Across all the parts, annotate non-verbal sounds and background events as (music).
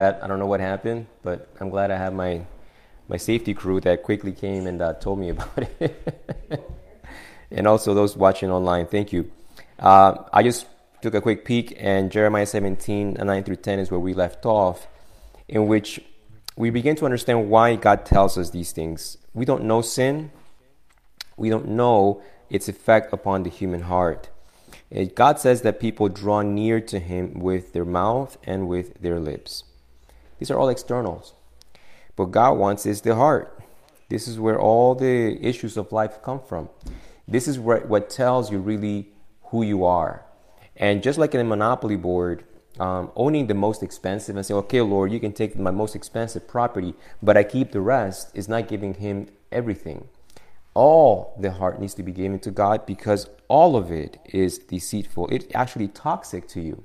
I don't know what happened, but I'm glad I have my my safety crew that quickly came and uh, told me (laughs) about it. and also those watching online, thank you. Uh, I just took a quick peek, and Jeremiah 17, 9 through 10 is where we left off, in which we begin to understand why God tells us these things. We don't know sin, we don't know its effect upon the human heart. God says that people draw near to Him with their mouth and with their lips. These are all externals. What God wants is the heart. This is where all the issues of life come from. This is what, what tells you really who you are. And just like in a monopoly board, um, owning the most expensive and saying, okay, Lord, you can take my most expensive property, but I keep the rest, is not giving Him everything. All the heart needs to be given to God because all of it is deceitful. It's actually toxic to you.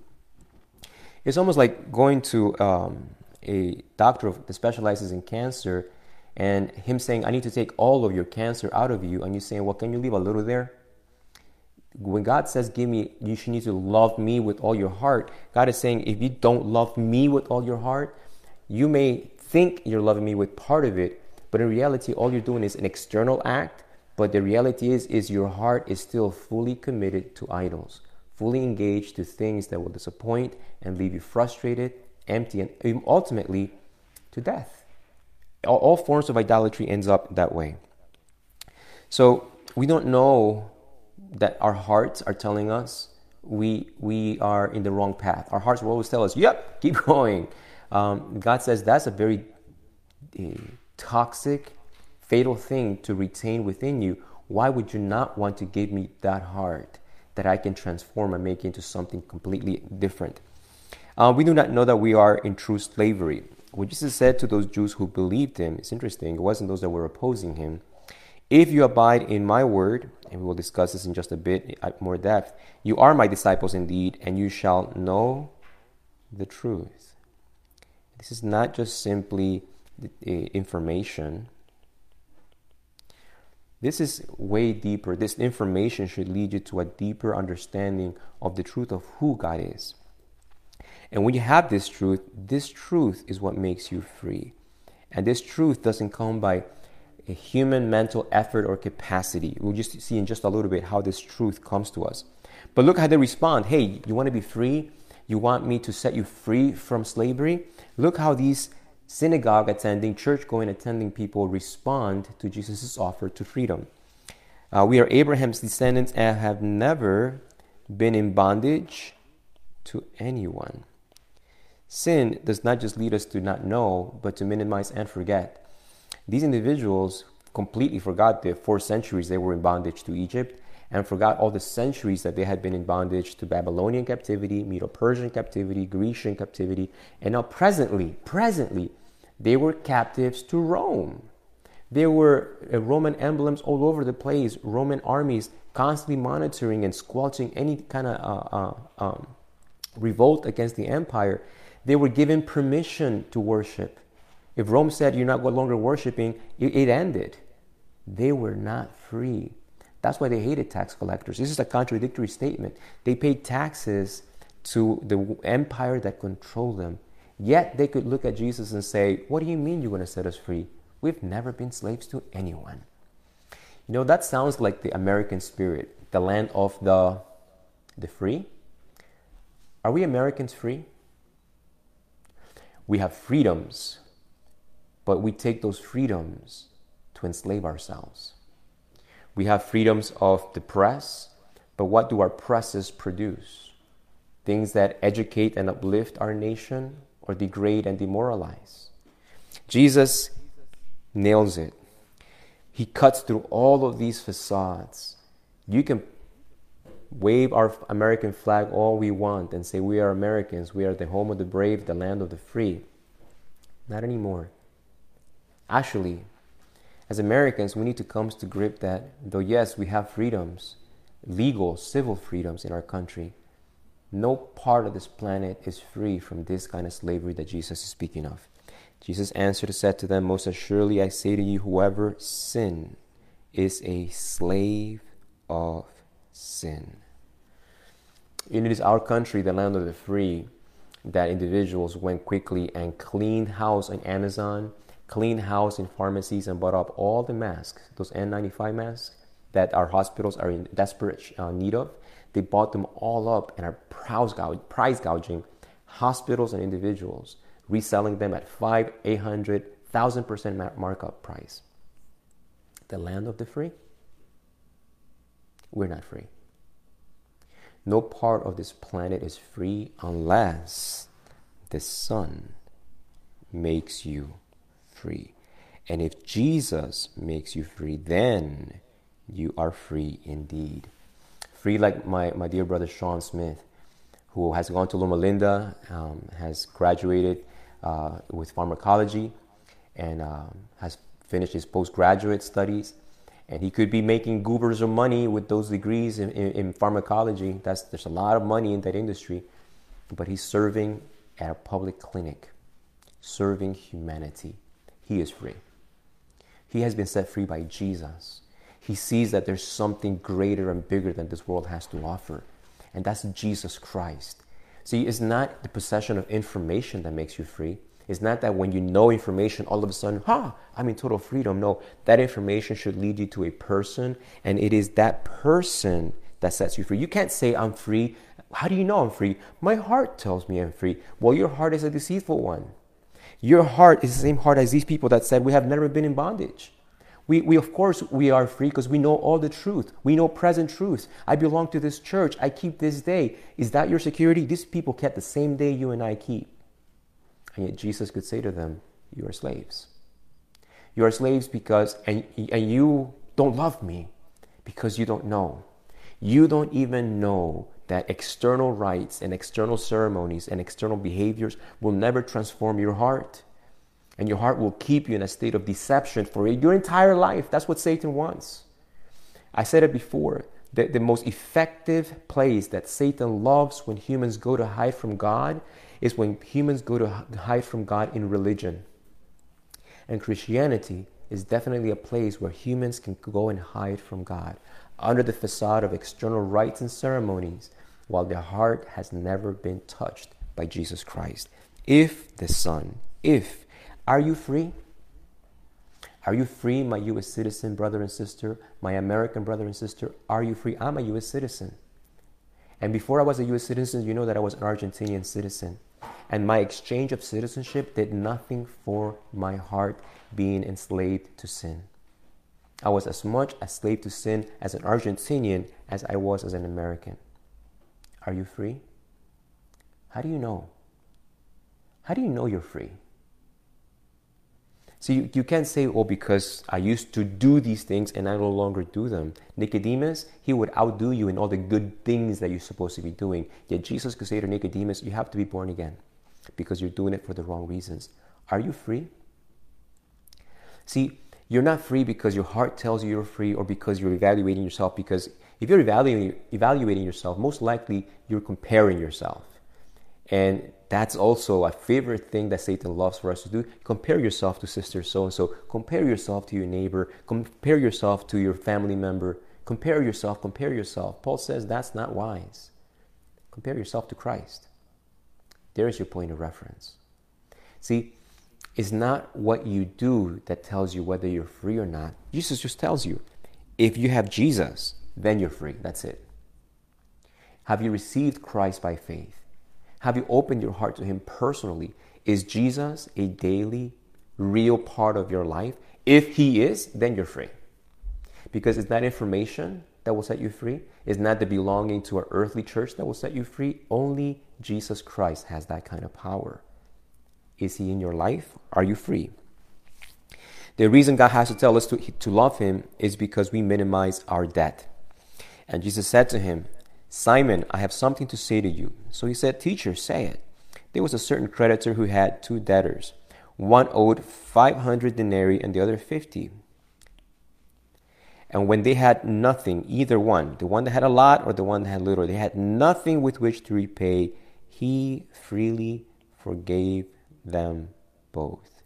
It's almost like going to um, a doctor that specializes in cancer and him saying, I need to take all of your cancer out of you, and you saying, Well, can you leave a little there? When God says, Give me, you should need to love me with all your heart, God is saying, If you don't love me with all your heart, you may think you're loving me with part of it, but in reality, all you're doing is an external act. But the reality is, is your heart is still fully committed to idols, fully engaged to things that will disappoint and leave you frustrated, empty, and ultimately to death all, all forms of idolatry ends up that way. So we don't know that our hearts are telling us we we are in the wrong path. Our hearts will always tell us, "Yep, keep (laughs) going." Um, God says that's a very uh, toxic, fatal thing to retain within you. Why would you not want to give me that heart that I can transform and make into something completely different? Uh, we do not know that we are in true slavery what Jesus said to those Jews who believed him, it's interesting, it wasn't those that were opposing him. If you abide in my word, and we will discuss this in just a bit more depth, you are my disciples indeed, and you shall know the truth. This is not just simply information. This is way deeper. This information should lead you to a deeper understanding of the truth of who God is. And when you have this truth, this truth is what makes you free. And this truth doesn't come by a human mental effort or capacity. We'll just see in just a little bit how this truth comes to us. But look how they respond. Hey, you want to be free? You want me to set you free from slavery? Look how these synagogue attending, church going attending people respond to Jesus' offer to freedom. Uh, we are Abraham's descendants and have never been in bondage to anyone. Sin does not just lead us to not know, but to minimize and forget. These individuals completely forgot the four centuries they were in bondage to Egypt and forgot all the centuries that they had been in bondage to Babylonian captivity, Medo Persian captivity, Grecian captivity, and now presently, presently, they were captives to Rome. There were uh, Roman emblems all over the place, Roman armies constantly monitoring and squelching any kind of uh, uh, um, revolt against the empire. They were given permission to worship. If Rome said you're not no longer worshiping, it ended. They were not free. That's why they hated tax collectors. This is a contradictory statement. They paid taxes to the empire that controlled them. Yet they could look at Jesus and say, What do you mean you're going to set us free? We've never been slaves to anyone. You know, that sounds like the American spirit, the land of the, the free. Are we Americans free? We have freedoms, but we take those freedoms to enslave ourselves. We have freedoms of the press, but what do our presses produce? Things that educate and uplift our nation or degrade and demoralize. Jesus nails it. He cuts through all of these facades. You can wave our American flag all we want and say we are Americans, we are the home of the brave, the land of the free. Not anymore. Actually, as Americans, we need to come to grip that though, yes, we have freedoms, legal, civil freedoms in our country, no part of this planet is free from this kind of slavery that Jesus is speaking of. Jesus answered and said to them, Most assuredly I say to you, whoever sin is a slave of sin. It is our country, the land of the free, that individuals went quickly and cleaned house on Amazon, cleaned house in pharmacies, and bought up all the masks, those N95 masks that our hospitals are in desperate uh, need of. They bought them all up and are price gouging hospitals and individuals, reselling them at five, eight hundred, thousand percent markup price. The land of the free? We're not free. No part of this planet is free unless the Son makes you free. And if Jesus makes you free, then you are free indeed. Free like my, my dear brother Sean Smith, who has gone to Loma Linda, um, has graduated uh, with pharmacology, and um, has finished his postgraduate studies. And he could be making goobers of money with those degrees in, in, in pharmacology. That's, there's a lot of money in that industry. But he's serving at a public clinic, serving humanity. He is free. He has been set free by Jesus. He sees that there's something greater and bigger than this world has to offer, and that's Jesus Christ. See, it's not the possession of information that makes you free. It's not that when you know information, all of a sudden, ha, I'm in total freedom. No, that information should lead you to a person, and it is that person that sets you free. You can't say, I'm free. How do you know I'm free? My heart tells me I'm free. Well, your heart is a deceitful one. Your heart is the same heart as these people that said, We have never been in bondage. We, we of course we are free because we know all the truth we know present truth i belong to this church i keep this day is that your security these people kept the same day you and i keep and yet jesus could say to them you are slaves you are slaves because and, and you don't love me because you don't know you don't even know that external rites and external ceremonies and external behaviors will never transform your heart and your heart will keep you in a state of deception for your entire life. That's what Satan wants. I said it before the, the most effective place that Satan loves when humans go to hide from God is when humans go to hide from God in religion. And Christianity is definitely a place where humans can go and hide from God under the facade of external rites and ceremonies while their heart has never been touched by Jesus Christ. If the Son, if are you free? Are you free, my U.S. citizen brother and sister, my American brother and sister? Are you free? I'm a U.S. citizen. And before I was a U.S. citizen, you know that I was an Argentinian citizen. And my exchange of citizenship did nothing for my heart being enslaved to sin. I was as much a slave to sin as an Argentinian as I was as an American. Are you free? How do you know? How do you know you're free? So you, you can't say, oh, because I used to do these things and I no longer do them. Nicodemus, he would outdo you in all the good things that you're supposed to be doing. Yet Jesus could say to Nicodemus, you have to be born again because you're doing it for the wrong reasons. Are you free? See, you're not free because your heart tells you you're free or because you're evaluating yourself. Because if you're evaluating, evaluating yourself, most likely you're comparing yourself. And that's also a favorite thing that Satan loves for us to do. Compare yourself to sister so and so. Compare yourself to your neighbor. Compare yourself to your family member. Compare yourself. Compare yourself. Paul says that's not wise. Compare yourself to Christ. There's your point of reference. See, it's not what you do that tells you whether you're free or not. Jesus just tells you if you have Jesus, then you're free. That's it. Have you received Christ by faith? Have you opened your heart to Him personally? Is Jesus a daily, real part of your life? If He is, then you're free. Because it's not information that will set you free, it's not the belonging to an earthly church that will set you free. Only Jesus Christ has that kind of power. Is He in your life? Are you free? The reason God has to tell us to, to love Him is because we minimize our debt. And Jesus said to him, Simon, I have something to say to you. So he said, Teacher, say it. There was a certain creditor who had two debtors. One owed 500 denarii and the other 50. And when they had nothing, either one, the one that had a lot or the one that had little, they had nothing with which to repay, he freely forgave them both.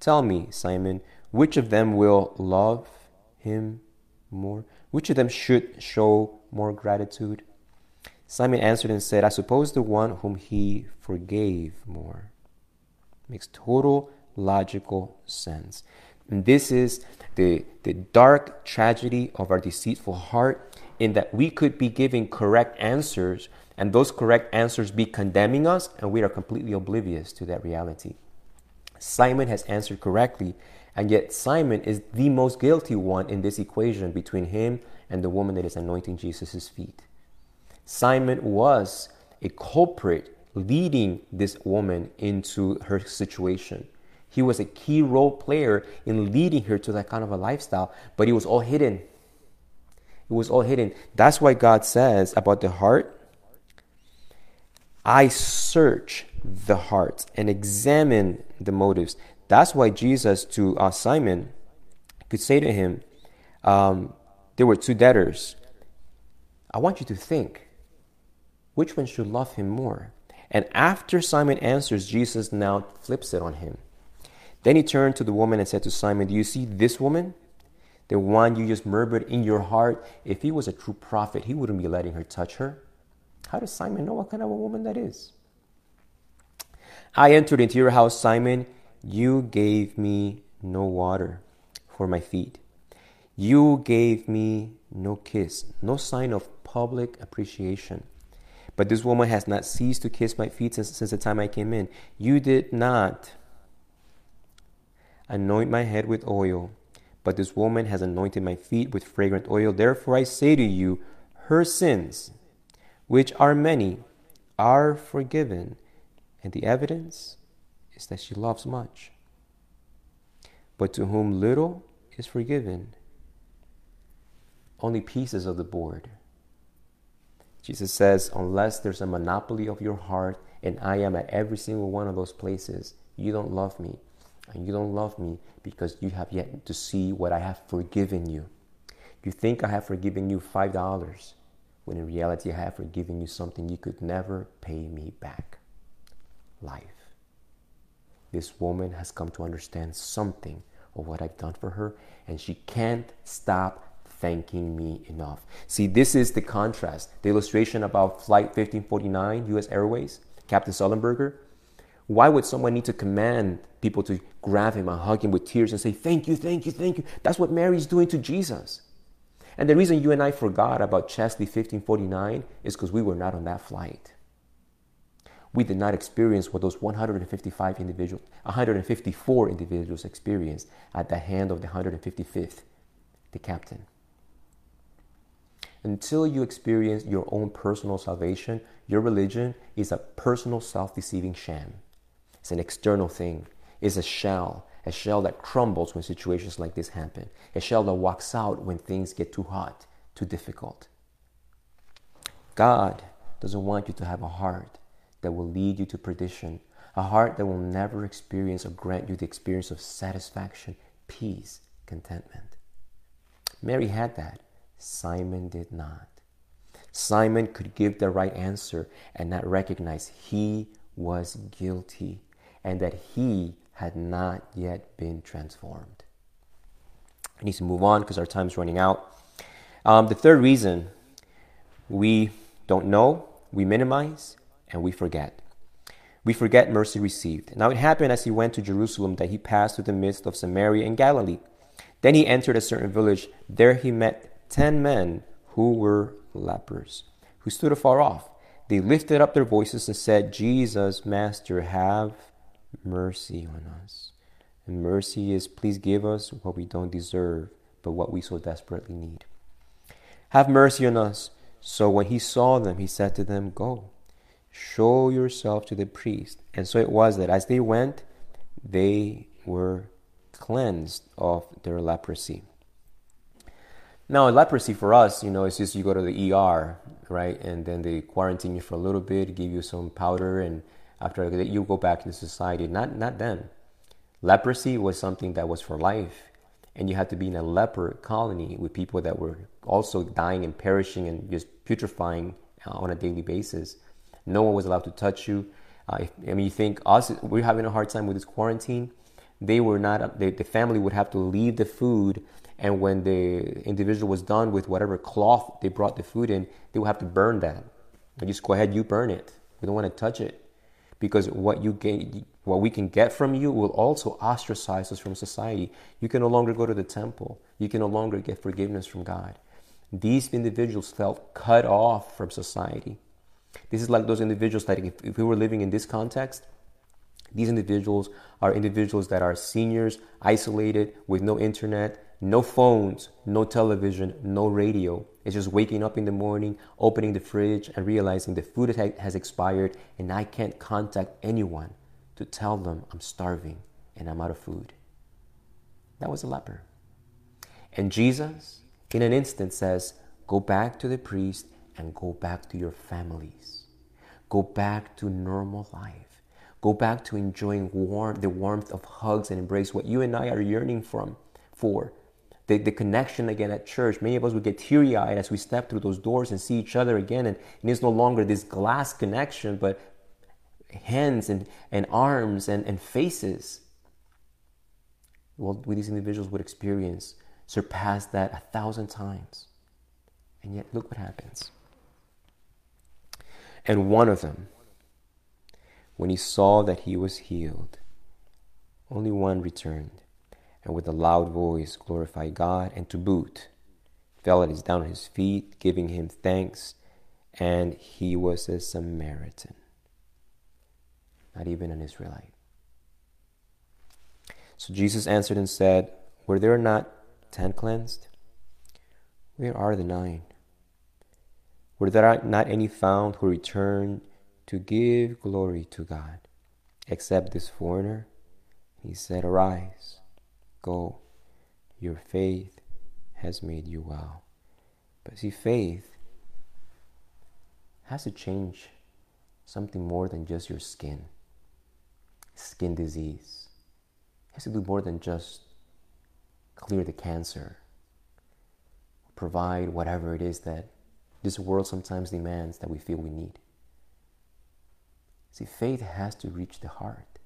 Tell me, Simon, which of them will love him more? Which of them should show more gratitude? Simon answered and said, I suppose the one whom he forgave more. Makes total logical sense. And this is the, the dark tragedy of our deceitful heart, in that we could be giving correct answers, and those correct answers be condemning us, and we are completely oblivious to that reality. Simon has answered correctly, and yet Simon is the most guilty one in this equation between him and the woman that is anointing Jesus' feet. Simon was a culprit leading this woman into her situation. He was a key role player in leading her to that kind of a lifestyle, but it was all hidden. It was all hidden. That's why God says about the heart I search the heart and examine the motives. That's why Jesus to uh, Simon could say to him, um, There were two debtors. I want you to think which one should love him more? And after Simon answers, Jesus now flips it on him. Then he turned to the woman and said to Simon, Do you see this woman? The one you just murmured in your heart. If he was a true prophet, he wouldn't be letting her touch her. How does Simon know what kind of a woman that is? I entered into your house, Simon. You gave me no water for my feet. You gave me no kiss, no sign of public appreciation. But this woman has not ceased to kiss my feet since, since the time I came in. You did not anoint my head with oil, but this woman has anointed my feet with fragrant oil. Therefore I say to you, her sins, which are many, are forgiven, and the evidence is that she loves much. But to whom little is forgiven, only pieces of the board Jesus says, unless there's a monopoly of your heart and I am at every single one of those places, you don't love me. And you don't love me because you have yet to see what I have forgiven you. You think I have forgiven you $5 when in reality I have forgiven you something you could never pay me back life. This woman has come to understand something of what I've done for her, and she can't stop thanking me enough. See, this is the contrast. The illustration about Flight 1549, US Airways, Captain Sullenberger. Why would someone need to command people to grab him and hug him with tears and say, Thank you, thank you, thank you? That's what Mary's doing to Jesus. And the reason you and I forgot about Chesley 1549 is because we were not on that flight. We did not experience what those 155 individuals, 154 individuals experienced at the hand of the 155th, the captain. Until you experience your own personal salvation, your religion is a personal self deceiving sham. It's an external thing, it's a shell, a shell that crumbles when situations like this happen, a shell that walks out when things get too hot, too difficult. God doesn't want you to have a heart that will lead you to perdition, a heart that will never experience or grant you the experience of satisfaction, peace, contentment. Mary had that. Simon did not. Simon could give the right answer and not recognize he was guilty and that he had not yet been transformed. I need to move on because our time's running out. Um, the third reason we don't know, we minimize, and we forget. We forget mercy received. Now it happened as he went to Jerusalem that he passed through the midst of Samaria and Galilee. Then he entered a certain village. There he met ten men who were lepers, who stood afar off. They lifted up their voices and said, Jesus, Master, have mercy on us. And mercy is, please give us what we don't deserve, but what we so desperately need. Have mercy on us. So when he saw them, he said to them, Go, show yourself to the priest. And so it was that as they went, they were cleansed of their leprosy. Now, leprosy for us, you know, it's just you go to the ER, right? And then they quarantine you for a little bit, give you some powder, and after that, you go back into society. Not, not then. Leprosy was something that was for life. And you had to be in a leper colony with people that were also dying and perishing and just putrefying uh, on a daily basis. No one was allowed to touch you. Uh, I mean, you think us, we're having a hard time with this quarantine. They were not, they, the family would have to leave the food and when the individual was done with whatever cloth they brought the food in, they would have to burn that. just go ahead, you burn it. We don't want to touch it because what you get, what we can get from you will also ostracize us from society. You can no longer go to the temple. You can no longer get forgiveness from God. These individuals felt cut off from society. This is like those individuals that if, if we were living in this context, these individuals are individuals that are seniors, isolated, with no internet, no phones, no television, no radio. It's just waking up in the morning, opening the fridge, and realizing the food has expired and I can't contact anyone to tell them I'm starving and I'm out of food. That was a leper. And Jesus, in an instant, says, Go back to the priest and go back to your families. Go back to normal life. Go back to enjoying warm, the warmth of hugs and embrace what you and I are yearning from for the, the connection again at church. Many of us would get teary eyed as we step through those doors and see each other again. And, and it's no longer this glass connection, but hands and, and arms and, and faces. Well, these individuals would experience surpass that a thousand times. And yet, look what happens. And one of them, when he saw that he was healed, only one returned and with a loud voice glorified God, and to boot fell at his down at his feet, giving him thanks, and he was a Samaritan, not even an Israelite. So Jesus answered and said, Were there not ten cleansed? Where are the nine? Were there not any found who returned to give glory to God, except this foreigner? He said, Arise Go, your faith has made you well. But see, faith has to change something more than just your skin, skin disease. It has to do more than just clear the cancer, provide whatever it is that this world sometimes demands that we feel we need. See, faith has to reach the heart.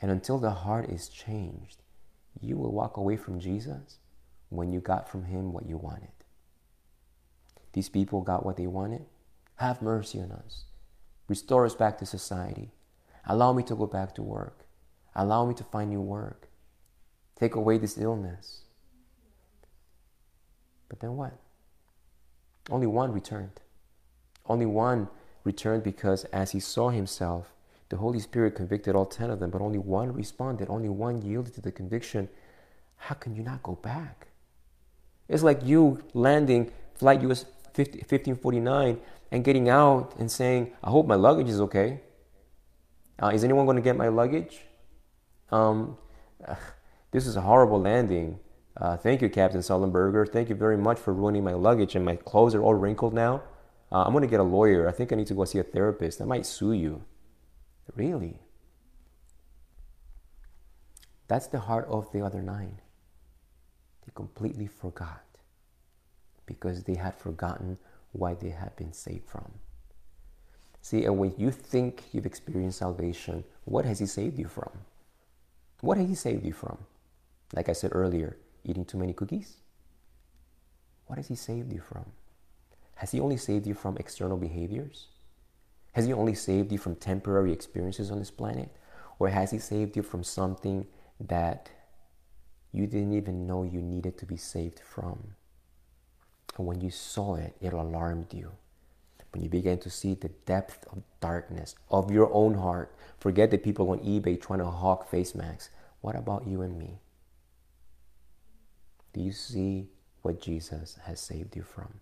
And until the heart is changed, you will walk away from Jesus when you got from him what you wanted. These people got what they wanted. Have mercy on us. Restore us back to society. Allow me to go back to work. Allow me to find new work. Take away this illness. But then what? Only one returned. Only one returned because as he saw himself the Holy Spirit convicted all 10 of them, but only one responded, only one yielded to the conviction. How can you not go back? It's like you landing flight US 1549 and getting out and saying, I hope my luggage is okay. Uh, is anyone going to get my luggage? Um, (laughs) this is a horrible landing. Uh, thank you, Captain Sullenberger. Thank you very much for ruining my luggage, and my clothes are all wrinkled now. Uh, I'm going to get a lawyer. I think I need to go see a therapist. I might sue you. Really? That's the heart of the other nine. They completely forgot because they had forgotten why they had been saved from. See, and when you think you've experienced salvation, what has He saved you from? What has He saved you from? Like I said earlier, eating too many cookies? What has He saved you from? Has He only saved you from external behaviors? Has He only saved you from temporary experiences on this planet? Or has He saved you from something that you didn't even know you needed to be saved from? And when you saw it, it alarmed you. When you began to see the depth of darkness of your own heart, forget the people on eBay trying to hawk face masks. What about you and me? Do you see what Jesus has saved you from?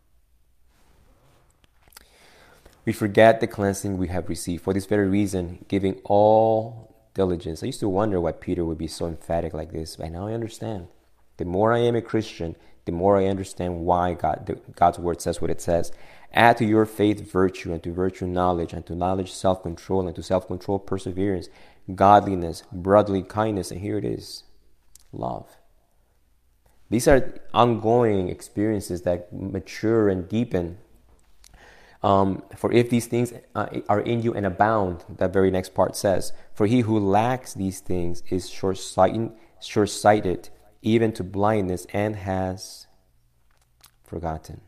We forget the cleansing we have received. For this very reason, giving all diligence. I used to wonder why Peter would be so emphatic like this, but now I understand. The more I am a Christian, the more I understand why God, God's word says what it says. Add to your faith virtue, and to virtue knowledge, and to knowledge self control, and to self control perseverance, godliness, brotherly kindness, and here it is love. These are ongoing experiences that mature and deepen um, for if these things uh, are in you and abound, that very next part says, for he who lacks these things is short-sighted, short-sighted even to blindness, and has forgotten.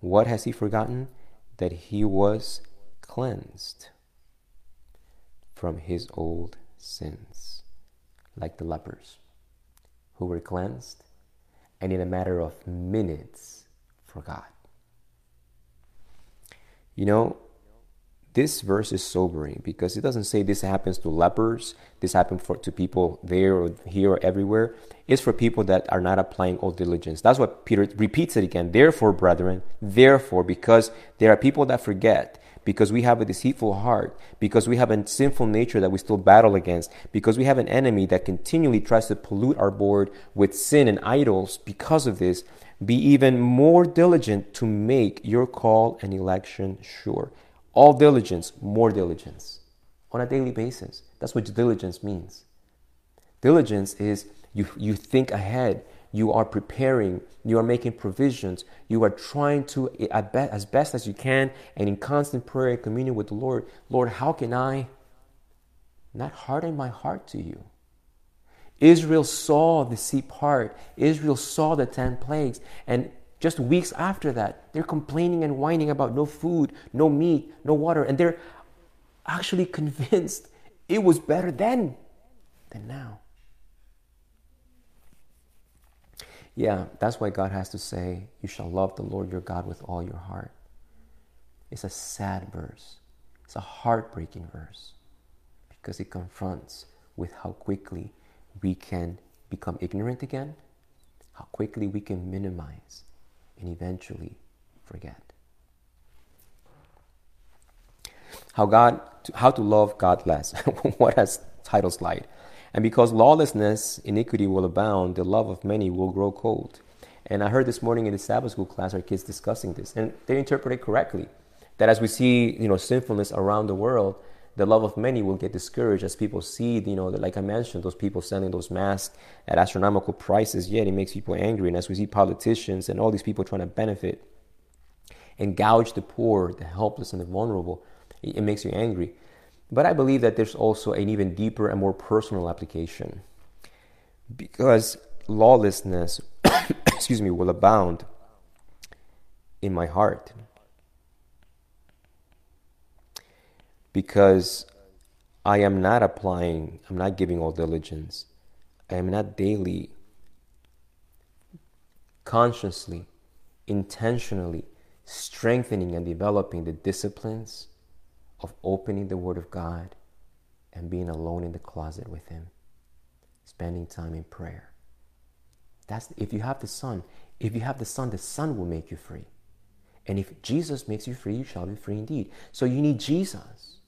What has he forgotten? that he was cleansed from his old sins, like the lepers who were cleansed and in a matter of minutes forgot. You know, this verse is sobering because it doesn't say this happens to lepers, this happens for, to people there or here or everywhere. It's for people that are not applying all diligence. That's what Peter repeats it again. Therefore, brethren, therefore, because there are people that forget, because we have a deceitful heart, because we have a sinful nature that we still battle against, because we have an enemy that continually tries to pollute our board with sin and idols, because of this, be even more diligent to make your call and election sure. All diligence, more diligence on a daily basis. That's what diligence means. Diligence is you, you think ahead, you are preparing, you are making provisions, you are trying to, eh, as best as you can, and in constant prayer and communion with the Lord, Lord, how can I not harden my heart to you? Israel saw the sea part, Israel saw the 10 plagues, and just weeks after that, they're complaining and whining about no food, no meat, no water, and they're actually convinced it was better then than now. Yeah, that's why God has to say, You shall love the Lord your God with all your heart. It's a sad verse, it's a heartbreaking verse because it confronts with how quickly we can become ignorant again, how quickly we can minimize and eventually forget. How God, how to love God less. (laughs) what a title slide. And because lawlessness, iniquity will abound, the love of many will grow cold. And I heard this morning in the Sabbath school class our kids discussing this, and they interpret it correctly. That as we see, you know, sinfulness around the world, the love of many will get discouraged as people see, you know, like I mentioned, those people selling those masks at astronomical prices. Yet it makes people angry. And as we see politicians and all these people trying to benefit and gouge the poor, the helpless, and the vulnerable, it, it makes you angry. But I believe that there's also an even deeper and more personal application because lawlessness, (coughs) excuse me, will abound in my heart. Because I am not applying, I'm not giving all diligence. I am not daily, consciously, intentionally strengthening and developing the disciplines of opening the Word of God and being alone in the closet with Him, spending time in prayer. That's if you have the Son. If you have the Son, the Son will make you free. And if Jesus makes you free, you shall be free indeed. So you need Jesus.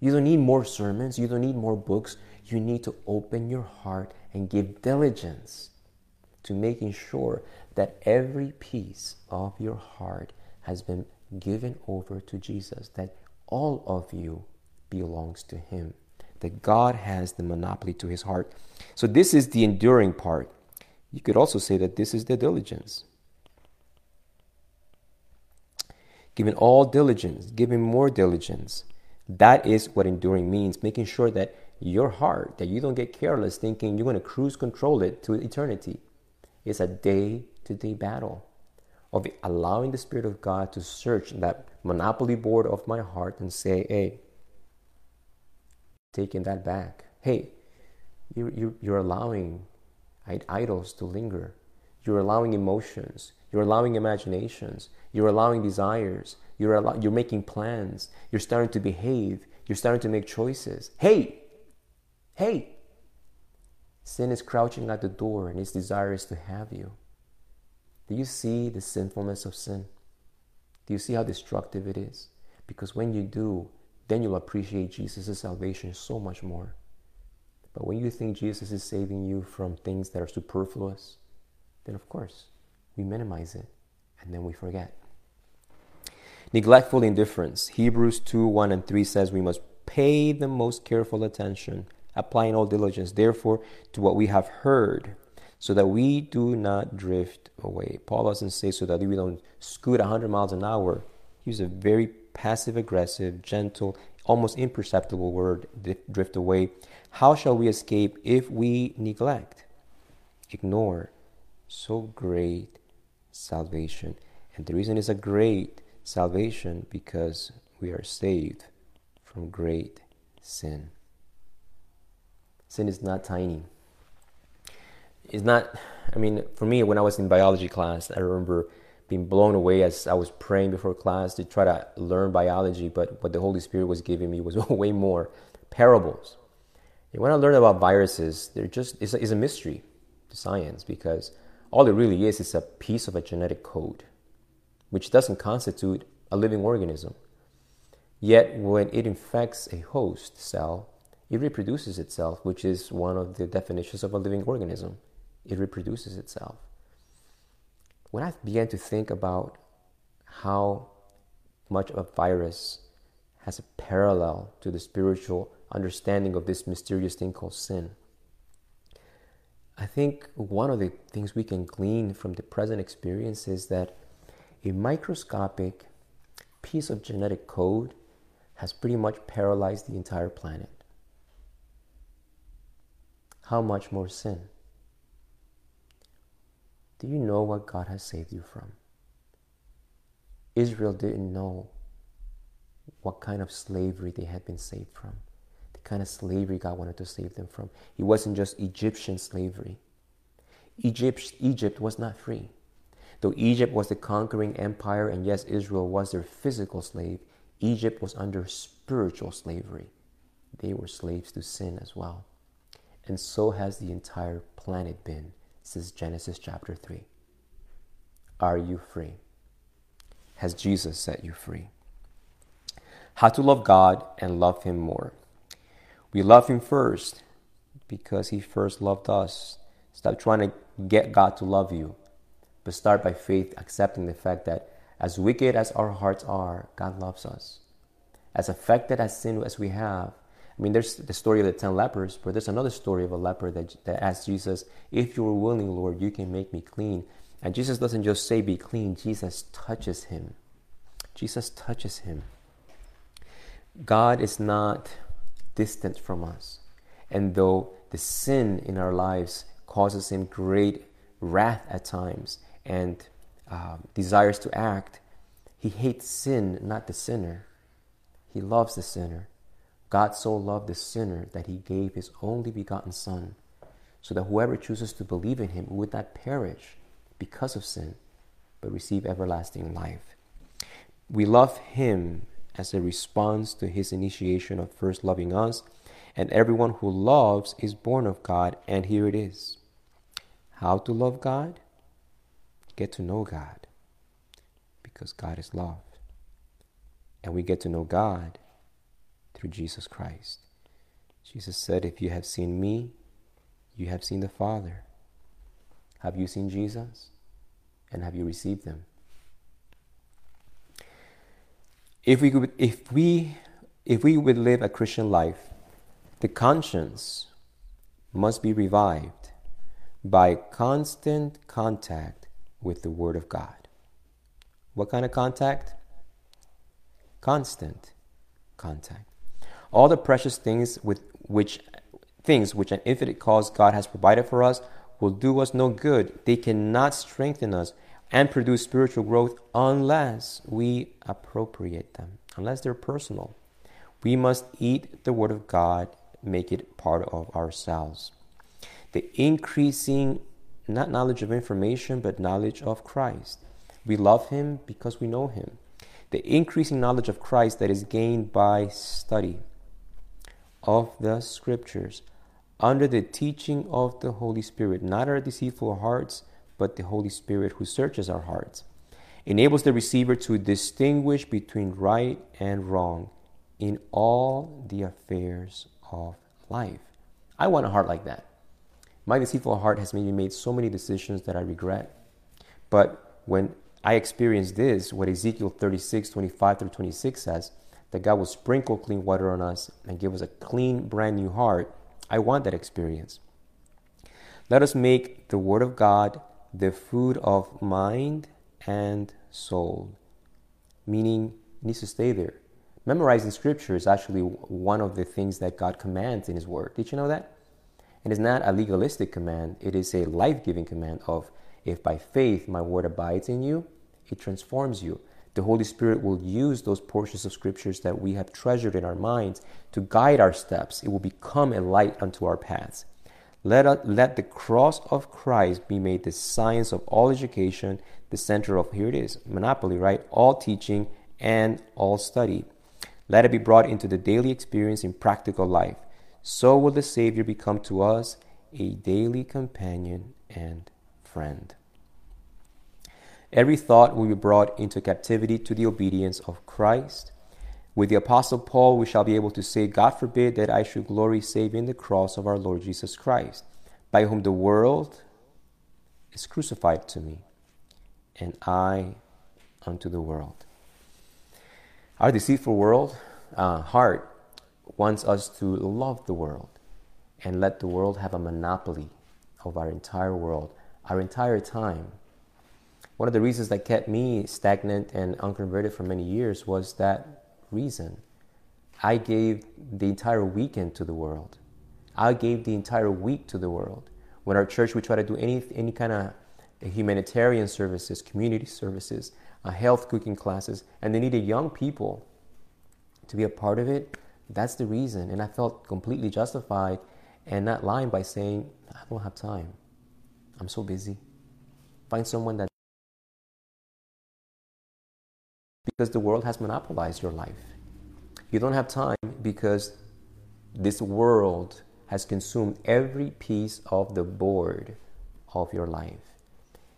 You don't need more sermons. You don't need more books. You need to open your heart and give diligence to making sure that every piece of your heart has been given over to Jesus, that all of you belongs to Him, that God has the monopoly to His heart. So, this is the enduring part. You could also say that this is the diligence. Giving all diligence, giving more diligence. That is what enduring means, making sure that your heart, that you don't get careless thinking you're going to cruise control it to eternity. It's a day to day battle of allowing the Spirit of God to search that monopoly board of my heart and say, hey, taking that back. Hey, you, you, you're allowing idols to linger. You're allowing emotions. You're allowing imaginations. You're allowing desires. You're, allow- you're making plans. You're starting to behave. You're starting to make choices. Hey, hey, sin is crouching at the door and is to have you. Do you see the sinfulness of sin? Do you see how destructive it is? Because when you do, then you'll appreciate Jesus' salvation so much more. But when you think Jesus is saving you from things that are superfluous, then of course we minimize it and then we forget. Neglectful indifference. Hebrews 2 1 and 3 says we must pay the most careful attention, applying all diligence, therefore, to what we have heard so that we do not drift away. Paul doesn't say so that we don't scoot 100 miles an hour. He uses a very passive aggressive, gentle, almost imperceptible word, drift away. How shall we escape if we neglect, ignore so great salvation? And the reason is a great salvation because we are saved from great sin. Sin is not tiny. It's not, I mean, for me, when I was in biology class, I remember being blown away as I was praying before class to try to learn biology, but what the Holy Spirit was giving me was (laughs) way more parables. And when I learned about viruses, they're just, it's a, it's a mystery to science because all it really is is a piece of a genetic code, which doesn't constitute a living organism. Yet, when it infects a host cell, it reproduces itself, which is one of the definitions of a living organism. It reproduces itself. When I began to think about how much of a virus has a parallel to the spiritual understanding of this mysterious thing called sin, I think one of the things we can glean from the present experience is that a microscopic piece of genetic code has pretty much paralyzed the entire planet. How much more sin? Do you know what God has saved you from? Israel didn't know what kind of slavery they had been saved from, the kind of slavery God wanted to save them from. It wasn't just Egyptian slavery. Egypt, Egypt was not free. Though Egypt was the conquering empire, and yes, Israel was their physical slave, Egypt was under spiritual slavery. They were slaves to sin as well. And so has the entire planet been since Genesis chapter 3. Are you free? Has Jesus set you free? How to love God and love Him more. We love Him first because He first loved us. Stop trying to get God to love you, but start by faith accepting the fact that as wicked as our hearts are, God loves us. As affected as sin as we have, I mean, there's the story of the ten lepers, but there's another story of a leper that, that asked Jesus, If you are willing, Lord, you can make me clean. And Jesus doesn't just say, Be clean, Jesus touches him. Jesus touches him. God is not distant from us. And though the sin in our lives causes him great wrath at times and uh, desires to act, he hates sin, not the sinner. He loves the sinner. God so loved the sinner that he gave his only begotten Son, so that whoever chooses to believe in him would not perish because of sin, but receive everlasting life. We love him as a response to his initiation of first loving us, and everyone who loves is born of God, and here it is. How to love God? Get to know God, because God is love. And we get to know God through Jesus Christ. Jesus said, If you have seen me, you have seen the Father. Have you seen Jesus? And have you received Him? If we, could, if, we, if we would live a Christian life, the conscience must be revived by constant contact with the Word of God. What kind of contact? Constant contact all the precious things with which things which an infinite cause God has provided for us will do us no good. They cannot strengthen us and produce spiritual growth unless we appropriate them, unless they're personal. We must eat the Word of God, make it part of ourselves. The increasing, not knowledge of information, but knowledge of Christ. We love Him because we know Him. The increasing knowledge of Christ that is gained by study of the Scriptures under the teaching of the Holy Spirit, not our deceitful hearts, but the Holy Spirit who searches our hearts, enables the receiver to distinguish between right and wrong in all the affairs of life. I want a heart like that. My deceitful heart has made me made so many decisions that I regret. But when I experience this, what Ezekiel 36, 25 through 26 says, that God will sprinkle clean water on us and give us a clean, brand new heart, I want that experience. Let us make the Word of God the food of mind and soul, meaning it needs to stay there. Memorizing Scripture is actually one of the things that God commands in His Word. Did you know that? It is not a legalistic command, it is a life giving command of if by faith my Word abides in you, it transforms you. the Holy Spirit will use those portions of scriptures that we have treasured in our minds to guide our steps. It will become a light unto our paths. Let, us, let the cross of Christ be made the science of all education, the center of, here it is, monopoly, right? All teaching and all study. Let it be brought into the daily experience in practical life. So will the Savior become to us a daily companion and friend. Every thought will be brought into captivity to the obedience of Christ. With the Apostle Paul, we shall be able to say, God forbid that I should glory save in the cross of our Lord Jesus Christ, by whom the world is crucified to me, and I unto the world. Our deceitful world, uh, heart, wants us to love the world and let the world have a monopoly of our entire world, our entire time one of the reasons that kept me stagnant and unconverted for many years was that reason. I gave the entire weekend to the world. I gave the entire week to the world. When our church, we try to do any, any kind of humanitarian services, community services, uh, health cooking classes, and they needed young people to be a part of it. That's the reason. And I felt completely justified and not lying by saying, I don't have time. I'm so busy. Find someone that because the world has monopolized your life. You don't have time because this world has consumed every piece of the board of your life.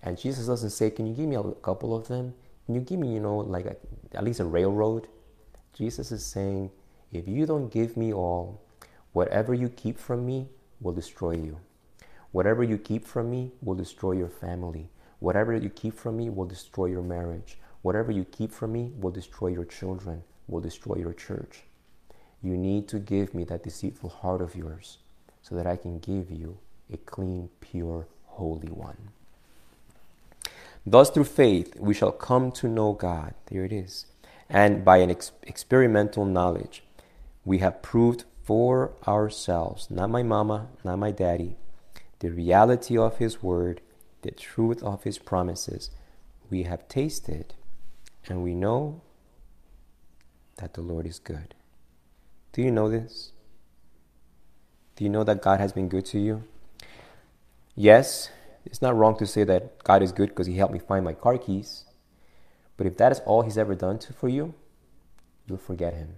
And Jesus doesn't say, Can you give me a couple of them? Can you give me, you know, like a, at least a railroad? Jesus is saying, If you don't give me all, whatever you keep from me will destroy you. Whatever you keep from me will destroy your family. Whatever you keep from me will destroy your marriage. Whatever you keep from me will destroy your children, will destroy your church. You need to give me that deceitful heart of yours so that I can give you a clean, pure, holy one. Thus, through faith, we shall come to know God. There it is. And by an ex- experimental knowledge, we have proved for ourselves, not my mama, not my daddy, the reality of His word, the truth of His promises. We have tasted and we know that the Lord is good. Do you know this? Do you know that God has been good to you? Yes, it's not wrong to say that God is good because He helped me find my car keys. But if that is all He's ever done to, for you, you'll forget Him.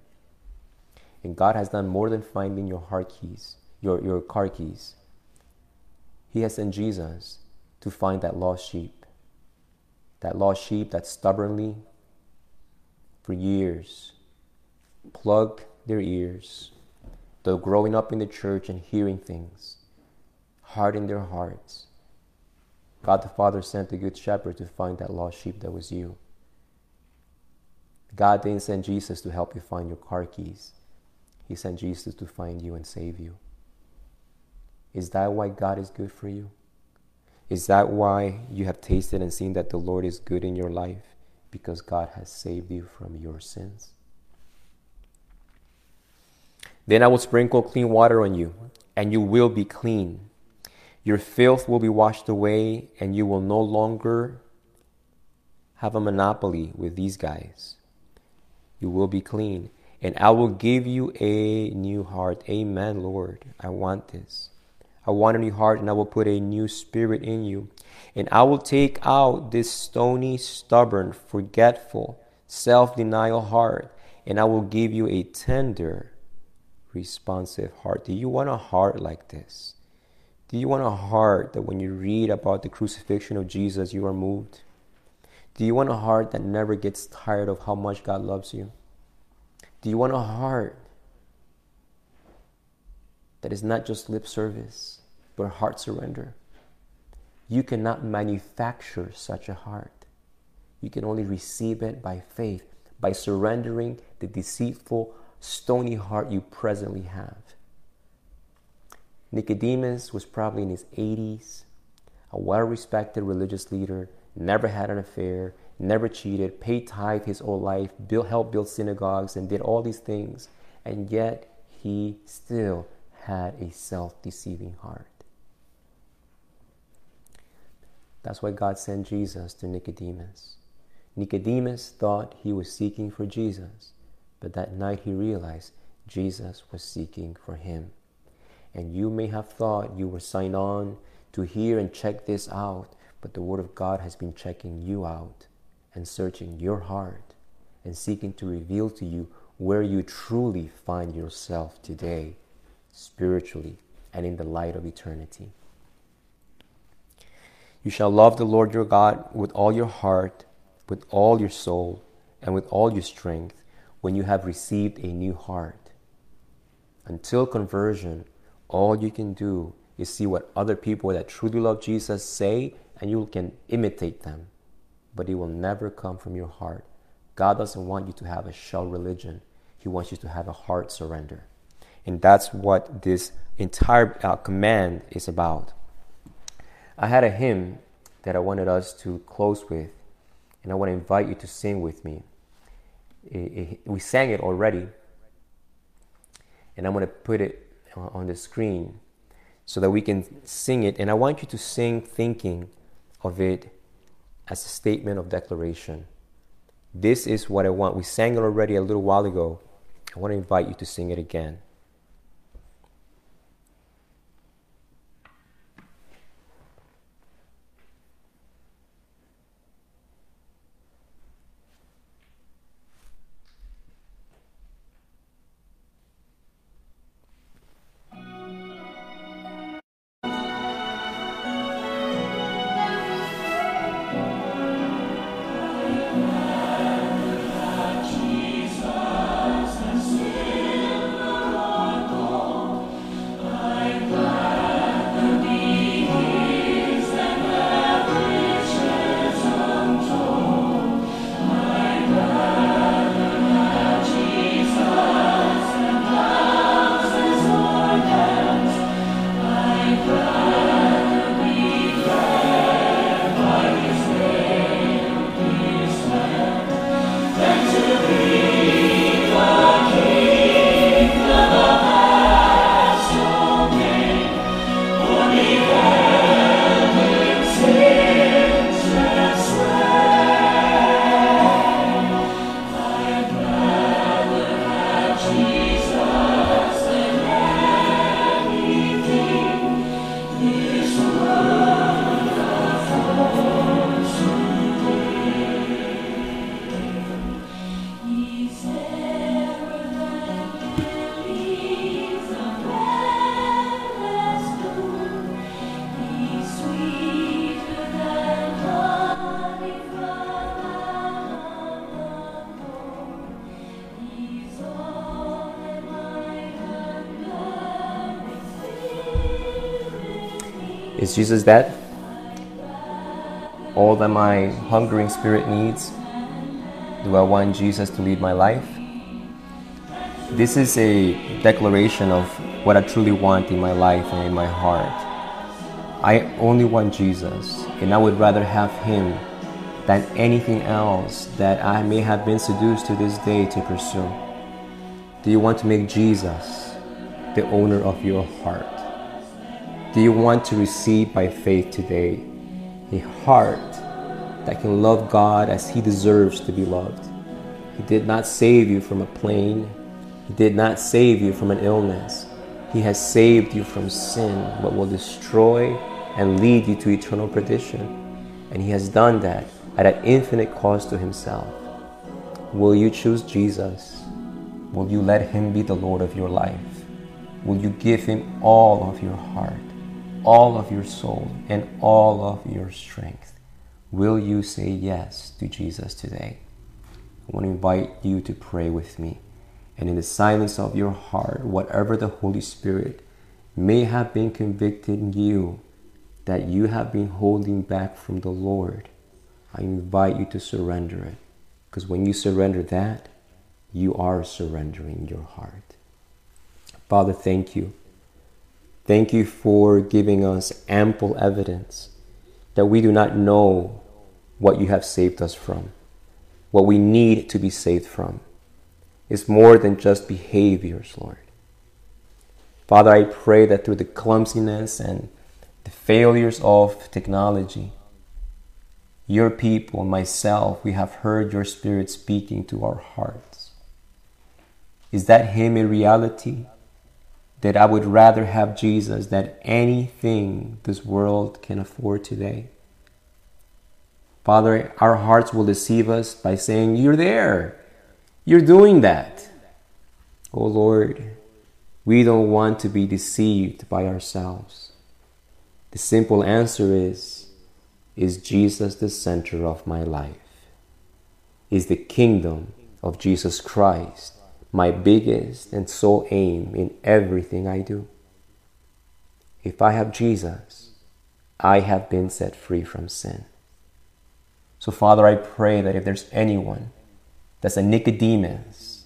And God has done more than finding your heart keys, your, your car keys. He has sent Jesus to find that lost sheep. That lost sheep that stubbornly for years plugged their ears, though growing up in the church and hearing things, hardened their hearts. God the Father sent the Good Shepherd to find that lost sheep that was you. God didn't send Jesus to help you find your car keys. He sent Jesus to find you and save you. Is that why God is good for you? Is that why you have tasted and seen that the Lord is good in your life? because God has saved you from your sins. Then I will sprinkle clean water on you, and you will be clean. Your filth will be washed away, and you will no longer have a monopoly with these guys. You will be clean. And I will give you a new heart. Amen, Lord. I want this. I want a new heart, and I will put a new spirit in you. And I will take out this stony, stubborn, forgetful, self denial heart, and I will give you a tender, responsive heart. Do you want a heart like this? Do you want a heart that when you read about the crucifixion of Jesus, you are moved? Do you want a heart that never gets tired of how much God loves you? Do you want a heart that is not just lip service, but a heart surrender? You cannot manufacture such a heart. You can only receive it by faith, by surrendering the deceitful, stony heart you presently have. Nicodemus was probably in his 80s, a well respected religious leader, never had an affair, never cheated, paid tithe his whole life, built, helped build synagogues, and did all these things. And yet he still had a self deceiving heart. That's why God sent Jesus to Nicodemus. Nicodemus thought he was seeking for Jesus, but that night he realized Jesus was seeking for him. And you may have thought you were signed on to hear and check this out, but the Word of God has been checking you out and searching your heart and seeking to reveal to you where you truly find yourself today, spiritually and in the light of eternity. You shall love the Lord your God with all your heart, with all your soul, and with all your strength when you have received a new heart. Until conversion, all you can do is see what other people that truly love Jesus say, and you can imitate them. But it will never come from your heart. God doesn't want you to have a shell religion, He wants you to have a heart surrender. And that's what this entire uh, command is about. I had a hymn that I wanted us to close with, and I want to invite you to sing with me. It, it, we sang it already, and I'm going to put it on the screen so that we can sing it. And I want you to sing thinking of it as a statement of declaration. This is what I want. We sang it already a little while ago. I want to invite you to sing it again. Jesus that? All that my hungering spirit needs? Do I want Jesus to lead my life? This is a declaration of what I truly want in my life and in my heart. I only want Jesus, and I would rather have Him than anything else that I may have been seduced to this day to pursue. Do you want to make Jesus the owner of your heart? Do you want to receive by faith today a heart that can love God as He deserves to be loved? He did not save you from a plane, He did not save you from an illness. He has saved you from sin, what will destroy and lead you to eternal perdition. And He has done that at an infinite cost to Himself. Will you choose Jesus? Will you let Him be the Lord of your life? Will you give Him all of your heart? All of your soul and all of your strength. Will you say yes to Jesus today? I want to invite you to pray with me. And in the silence of your heart, whatever the Holy Spirit may have been convicting you that you have been holding back from the Lord, I invite you to surrender it. Because when you surrender that, you are surrendering your heart. Father, thank you Thank you for giving us ample evidence that we do not know what you have saved us from, what we need to be saved from. is more than just behaviors, Lord. Father, I pray that through the clumsiness and the failures of technology, your people, myself, we have heard your Spirit speaking to our hearts. Is that Him in reality? That I would rather have Jesus than anything this world can afford today. Father, our hearts will deceive us by saying, You're there. You're doing that. Oh Lord, we don't want to be deceived by ourselves. The simple answer is Is Jesus the center of my life? Is the kingdom of Jesus Christ my biggest and sole aim in everything I do? If I have Jesus, I have been set free from sin. So, Father, I pray that if there's anyone that's a Nicodemus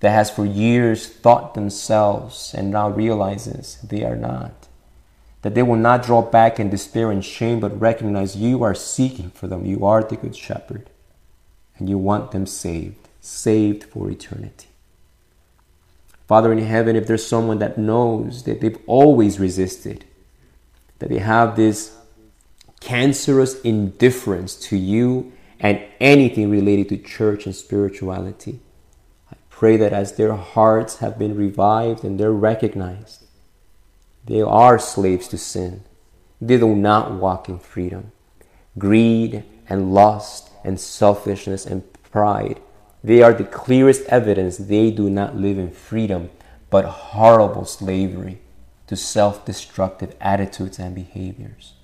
that has for years thought themselves and now realizes they are not, that they will not draw back in despair and shame, but recognize you are seeking for them. You are the Good Shepherd, and you want them saved, saved for eternity. Father in heaven, if there's someone that knows that they've always resisted, that they have this cancerous indifference to you and anything related to church and spirituality. I pray that as their hearts have been revived and they're recognized, they are slaves to sin. They do not walk in freedom. Greed and lust and selfishness and pride, they are the clearest evidence they do not live in freedom, but horrible slavery to self destructive attitudes and behaviors.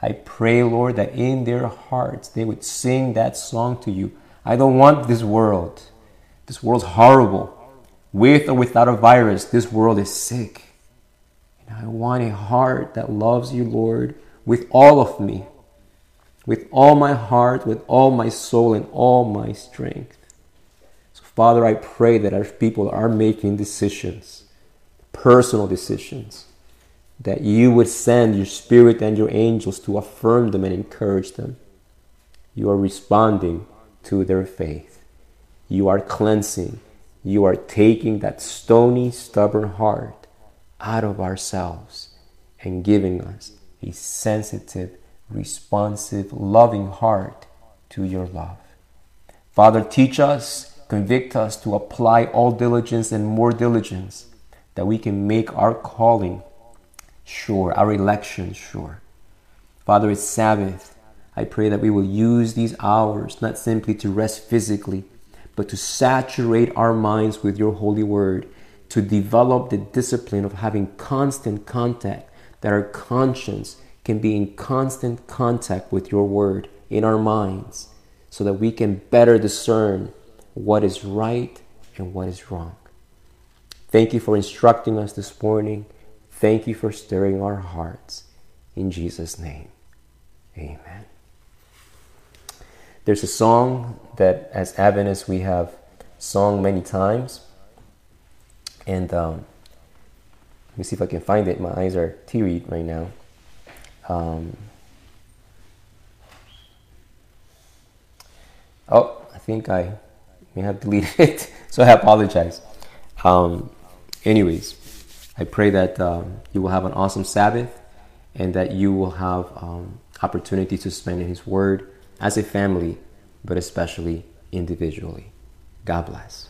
I pray, Lord, that in their hearts they would sing that song to you. I don't want this world. This world's horrible. With or without a virus, this world is sick. And I want a heart that loves you, Lord, with all of me, with all my heart, with all my soul, and all my strength. Father, I pray that our people are making decisions, personal decisions that you would send your spirit and your angels to affirm them and encourage them. You are responding to their faith. You are cleansing. You are taking that stony, stubborn heart out of ourselves and giving us a sensitive, responsive, loving heart to your love. Father, teach us, convict us to apply all diligence and more diligence that we can make our calling sure, our election sure. Father, it's Sabbath. I pray that we will use these hours not simply to rest physically, but to saturate our minds with your holy word, to develop the discipline of having constant contact, that our conscience can be in constant contact with your word in our minds, so that we can better discern what is right and what is wrong. Thank you for instructing us this morning. Thank you for stirring our hearts. In Jesus' name, amen. There's a song that, as Adventists, we have sung many times. And um, let me see if I can find it. My eyes are teary right now. Um, oh, I think I may have deleted (laughs) it, so I apologize. Um, anyways, I pray that um, you will have an awesome Sabbath and that you will have um, opportunity to spend in His Word as a family, but especially individually. God bless.